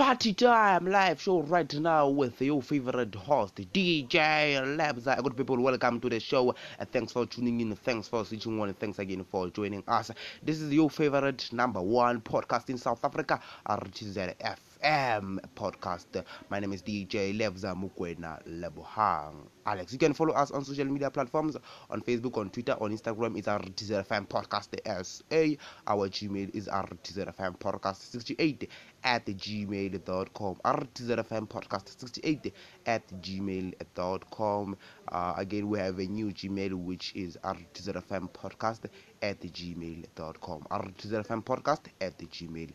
Party time live show right now with your favorite host DJ Labza. Good people, welcome to the show. Uh, thanks for tuning in. Thanks for switching on. Thanks again for joining us. This is your favorite number one podcast in South Africa, RTZ FM podcast. My name is DJ Levza Mukwena Lebohang. Alex, you can follow us on social media platforms on Facebook, on Twitter, on Instagram. It's RTZFM Podcast SA. Our Gmail is RTZFM Podcast 68 at gmail.com. RTZFM Podcast 68 at gmail.com. Uh, again, we have a new Gmail which is RTZFM Podcast at gmail.com. RTZFM Podcast at gmail.com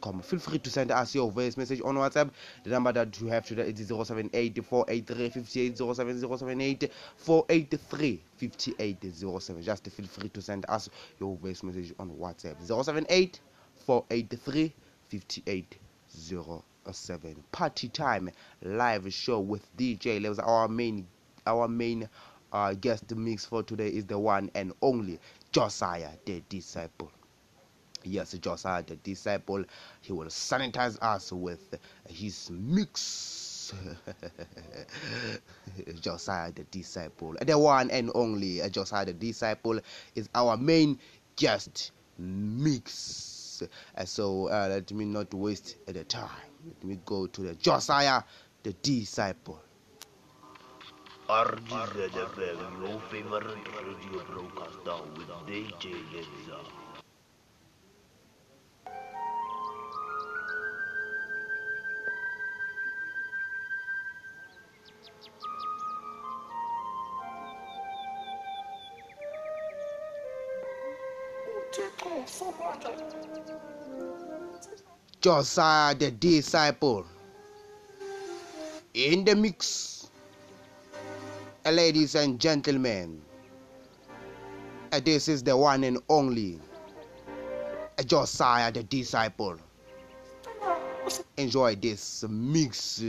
com. Feel free to send us your voice message on WhatsApp. The number that you have to is 078 483 07078 483 5807. Just feel free to send us your voice message on WhatsApp. 078 483 5807. Party time live show with DJ Levels. Our main our main uh, guest mix for today is the one and only Josiah the Disciple. Yes, Josiah the disciple, he will sanitize us with his mix. Josiah the disciple, the one and only Josiah the disciple, is our main guest mix. So uh, let me not waste the time. Let me go to the Josiah the disciple. Your favorite radio with DJ. Josiah the disciple in the mix. Uh, Ladies and gentlemen, uh, this is the one and only uh, Josiah the disciple. Enjoy this mix.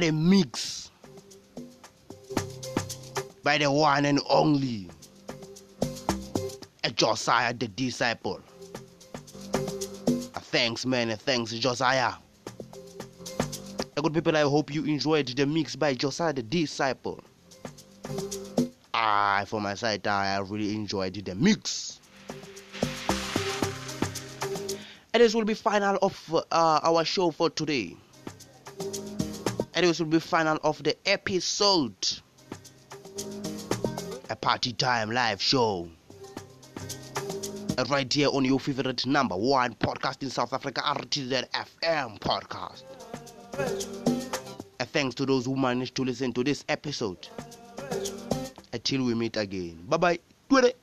What a mix by the one and only Josiah the disciple. Thanks, man, thanks, Josiah. Good people, I hope you enjoyed the mix by Josiah the disciple. I, for my side, I really enjoyed the mix. And this will be final of uh, our show for today. And this will be final of the episode. A party time live show. Right here on your favorite number one podcast in South Africa, RTZ FM podcast. And thanks to those who managed to listen to this episode. Until we meet again. Bye bye.